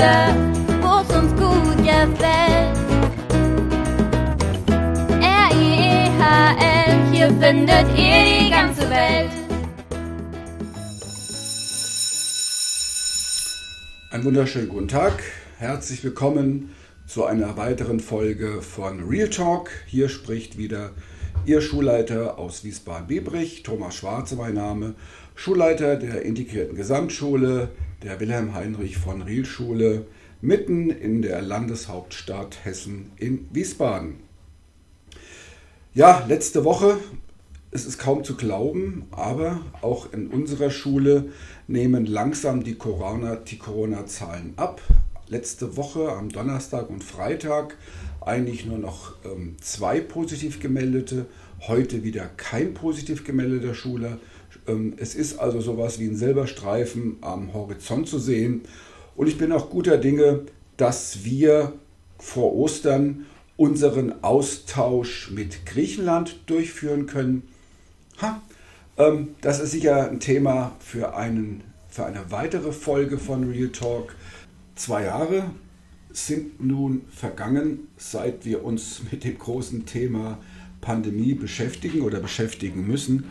Wo es uns gut gefällt. R-I-E-H-L, hier findet ihr die ganze Welt. Einen wunderschönen guten Tag. Herzlich willkommen zu einer weiteren Folge von Real Talk. Hier spricht wieder Ihr Schulleiter aus Wiesbaden-Biebrich, Thomas Schwarze mein Name, Schulleiter der integrierten Gesamtschule der Wilhelm Heinrich von Riel Schule mitten in der Landeshauptstadt Hessen in Wiesbaden. Ja, letzte Woche, es ist kaum zu glauben, aber auch in unserer Schule nehmen langsam die Corona-Zahlen die Corona ab. Letzte Woche am Donnerstag und Freitag eigentlich nur noch ähm, zwei positiv gemeldete, heute wieder kein positiv gemeldeter Schüler. Ähm, es ist also sowas wie ein Silberstreifen am Horizont zu sehen. Und ich bin auch guter Dinge, dass wir vor Ostern unseren Austausch mit Griechenland durchführen können. Ha, ähm, das ist sicher ein Thema für, einen, für eine weitere Folge von Real Talk. Zwei Jahre sind nun vergangen, seit wir uns mit dem großen Thema Pandemie beschäftigen oder beschäftigen müssen.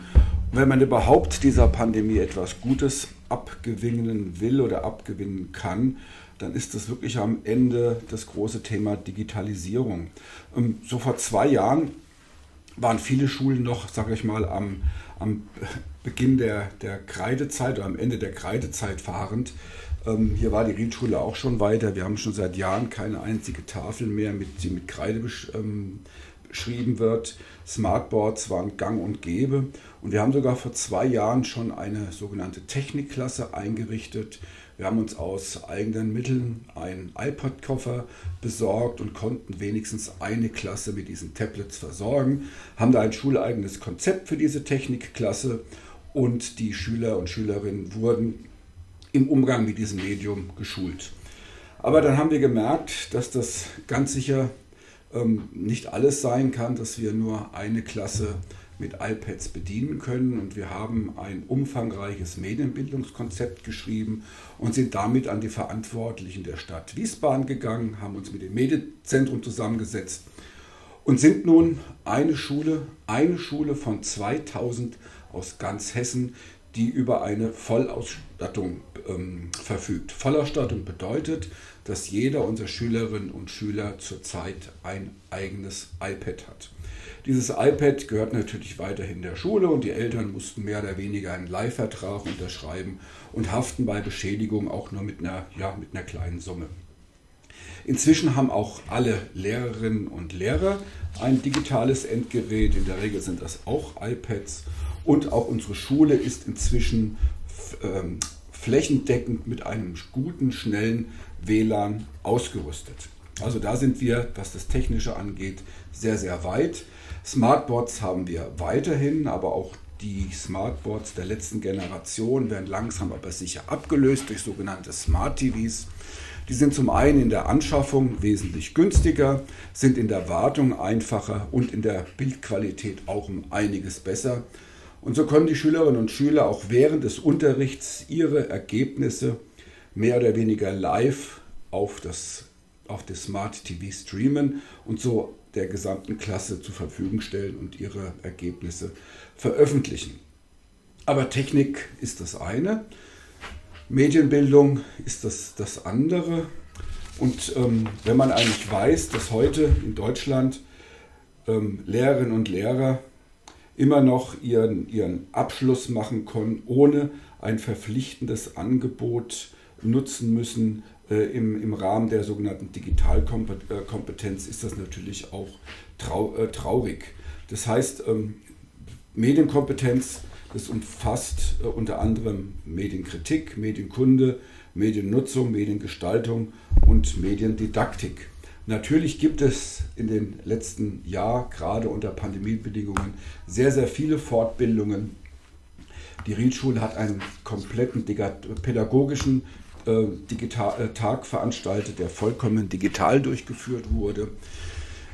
Wenn man überhaupt dieser Pandemie etwas Gutes abgewinnen will oder abgewinnen kann, dann ist das wirklich am Ende das große Thema Digitalisierung. Ähm, so vor zwei Jahren waren viele Schulen noch, sage ich mal, am, am Beginn der, der Kreidezeit oder am Ende der Kreidezeit fahrend. Ähm, hier war die Riedschule auch schon weiter. Wir haben schon seit Jahren keine einzige Tafel mehr, mit, die mit Kreide ähm, beschrieben wird. Smartboards waren gang und gäbe. Und wir haben sogar vor zwei Jahren schon eine sogenannte Technikklasse eingerichtet. Wir haben uns aus eigenen Mitteln einen iPod-Koffer besorgt und konnten wenigstens eine Klasse mit diesen Tablets versorgen, haben da ein schuleigenes Konzept für diese Technikklasse und die Schüler und Schülerinnen wurden im Umgang mit diesem Medium geschult. Aber dann haben wir gemerkt, dass das ganz sicher ähm, nicht alles sein kann, dass wir nur eine Klasse mit iPads bedienen können. Und wir haben ein umfangreiches Medienbildungskonzept geschrieben und sind damit an die Verantwortlichen der Stadt Wiesbaden gegangen, haben uns mit dem Medienzentrum zusammengesetzt und sind nun eine Schule, eine Schule von 2000 aus ganz Hessen, die über eine Vollausstattung ähm, verfügt. Vollausstattung bedeutet, dass jeder unserer Schülerinnen und Schüler zurzeit ein eigenes iPad hat. Dieses iPad gehört natürlich weiterhin der Schule und die Eltern mussten mehr oder weniger einen Leihvertrag unterschreiben und haften bei Beschädigung auch nur mit einer, ja, mit einer kleinen Summe. Inzwischen haben auch alle Lehrerinnen und Lehrer ein digitales Endgerät. In der Regel sind das auch iPads. Und auch unsere Schule ist inzwischen ähm, flächendeckend mit einem guten, schnellen WLAN ausgerüstet. Also da sind wir, was das Technische angeht, sehr, sehr weit. Smartboards haben wir weiterhin, aber auch die Smartboards der letzten Generation werden langsam aber sicher abgelöst durch sogenannte Smart TVs. Die sind zum einen in der Anschaffung wesentlich günstiger, sind in der Wartung einfacher und in der Bildqualität auch um einiges besser. Und so können die Schülerinnen und Schüler auch während des Unterrichts ihre Ergebnisse mehr oder weniger live auf das, auf das Smart TV streamen und so der gesamten Klasse zur Verfügung stellen und ihre Ergebnisse veröffentlichen. Aber Technik ist das eine, Medienbildung ist das, das andere. Und ähm, wenn man eigentlich weiß, dass heute in Deutschland ähm, Lehrerinnen und Lehrer immer noch ihren, ihren Abschluss machen können, ohne ein verpflichtendes Angebot nutzen müssen äh, im, im Rahmen der sogenannten Digitalkompetenz, ist das natürlich auch trau, äh, traurig. Das heißt, ähm, Medienkompetenz, das umfasst äh, unter anderem Medienkritik, Medienkunde, Mediennutzung, Mediengestaltung und Mediendidaktik. Natürlich gibt es in den letzten Jahren, gerade unter Pandemiebedingungen, sehr, sehr viele Fortbildungen. Die Riedschule hat einen kompletten pädagogischen äh, Digital äh, Tag veranstaltet, der vollkommen digital durchgeführt wurde.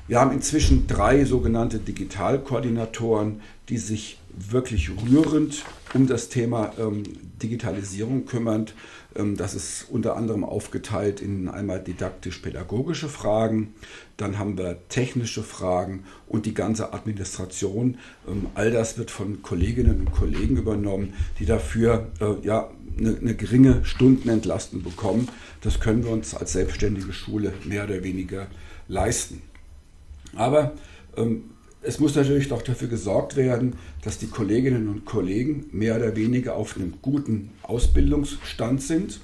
Wir haben inzwischen drei sogenannte Digitalkoordinatoren, die sich wirklich rührend um das Thema ähm, Digitalisierung kümmern. Ähm, das ist unter anderem aufgeteilt in einmal didaktisch-pädagogische Fragen, dann haben wir technische Fragen und die ganze Administration. Ähm, all das wird von Kolleginnen und Kollegen übernommen, die dafür äh, ja, eine, eine geringe Stundenentlastung bekommen. Das können wir uns als selbstständige Schule mehr oder weniger leisten. Aber ähm, es muss natürlich doch dafür gesorgt werden, dass die Kolleginnen und Kollegen mehr oder weniger auf einem guten Ausbildungsstand sind.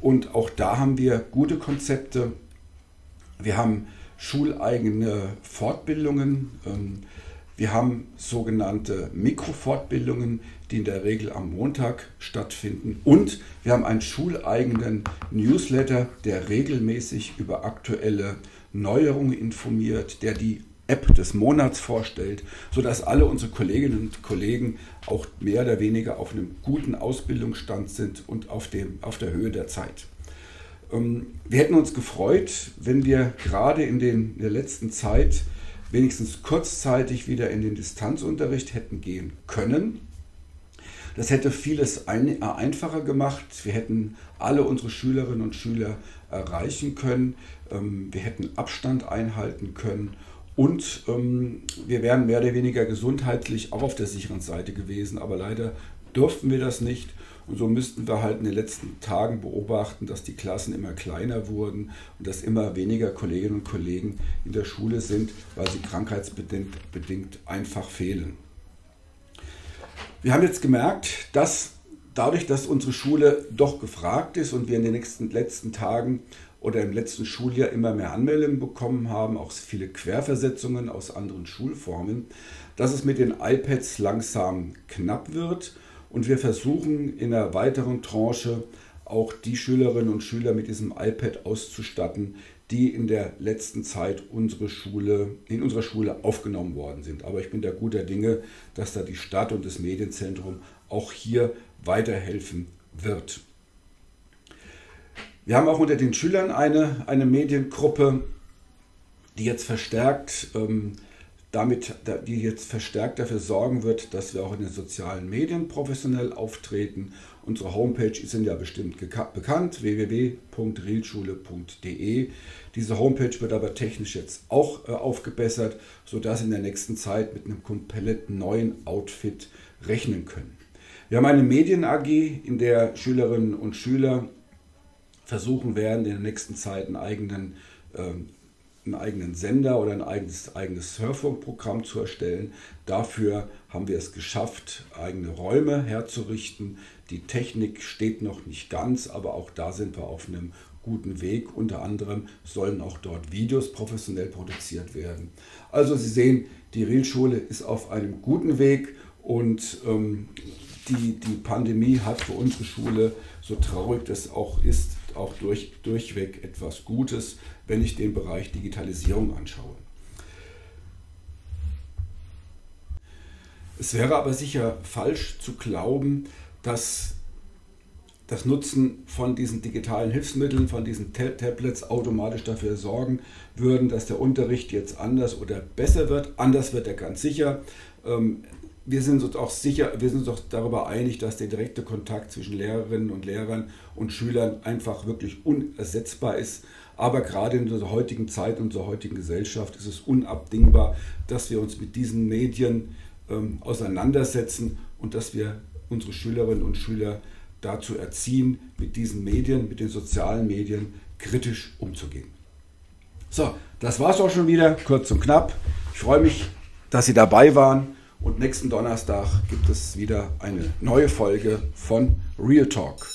Und auch da haben wir gute Konzepte. Wir haben schuleigene Fortbildungen. Ähm, wir haben sogenannte Mikrofortbildungen, die in der Regel am Montag stattfinden. Und wir haben einen schuleigenen Newsletter, der regelmäßig über aktuelle Neuerungen informiert, der die App des Monats vorstellt, sodass alle unsere Kolleginnen und Kollegen auch mehr oder weniger auf einem guten Ausbildungsstand sind und auf, dem, auf der Höhe der Zeit. Ähm, wir hätten uns gefreut, wenn wir gerade in, den, in der letzten Zeit wenigstens kurzzeitig wieder in den Distanzunterricht hätten gehen können. Das hätte vieles ein, einfacher gemacht. Wir hätten alle unsere Schülerinnen und Schüler erreichen können. Ähm, wir hätten Abstand einhalten können und ähm, wir wären mehr oder weniger gesundheitlich auch auf der sicheren Seite gewesen, aber leider durften wir das nicht. Und so müssten wir halt in den letzten Tagen beobachten, dass die Klassen immer kleiner wurden und dass immer weniger Kolleginnen und Kollegen in der Schule sind, weil sie krankheitsbedingt bedingt einfach fehlen. Wir haben jetzt gemerkt, dass dadurch, dass unsere Schule doch gefragt ist und wir in den nächsten letzten Tagen oder im letzten Schuljahr immer mehr Anmeldungen bekommen haben, auch viele Querversetzungen aus anderen Schulformen, dass es mit den iPads langsam knapp wird. Und wir versuchen in einer weiteren Tranche auch die Schülerinnen und Schüler mit diesem iPad auszustatten, die in der letzten Zeit unsere Schule, in unserer Schule aufgenommen worden sind. Aber ich bin da guter Dinge, dass da die Stadt und das Medienzentrum auch hier weiterhelfen wird. Wir haben auch unter den Schülern eine, eine Mediengruppe, die jetzt verstärkt ähm, damit, die jetzt verstärkt dafür sorgen wird, dass wir auch in den sozialen Medien professionell auftreten. Unsere Homepage ist ja bestimmt bekannt, www.realschule.de. Diese Homepage wird aber technisch jetzt auch äh, aufgebessert, sodass in der nächsten Zeit mit einem komplett neuen Outfit rechnen können. Wir haben eine Medien AG, in der Schülerinnen und Schüler versuchen werden, in der nächsten Zeit einen eigenen, ähm, einen eigenen Sender oder ein eigenes, eigenes Surfing-Programm zu erstellen. Dafür haben wir es geschafft, eigene Räume herzurichten. Die Technik steht noch nicht ganz, aber auch da sind wir auf einem guten Weg. Unter anderem sollen auch dort Videos professionell produziert werden. Also Sie sehen, die Realschule ist auf einem guten Weg und ähm, die, die Pandemie hat für unsere Schule, so traurig das auch ist, auch durch, durchweg etwas Gutes, wenn ich den Bereich Digitalisierung anschaue. Es wäre aber sicher falsch zu glauben, dass das Nutzen von diesen digitalen Hilfsmitteln, von diesen Tablets automatisch dafür sorgen würden, dass der Unterricht jetzt anders oder besser wird. Anders wird er ganz sicher. Wir sind uns auch sicher, wir sind uns auch darüber einig, dass der direkte Kontakt zwischen Lehrerinnen und Lehrern und Schülern einfach wirklich unersetzbar ist. Aber gerade in unserer heutigen Zeit, in unserer heutigen Gesellschaft ist es unabdingbar, dass wir uns mit diesen Medien ähm, auseinandersetzen und dass wir unsere Schülerinnen und Schüler dazu erziehen, mit diesen Medien, mit den sozialen Medien kritisch umzugehen. So, das war es auch schon wieder, kurz und knapp. Ich freue mich, dass Sie dabei waren. Und nächsten Donnerstag gibt es wieder eine neue Folge von Real Talk.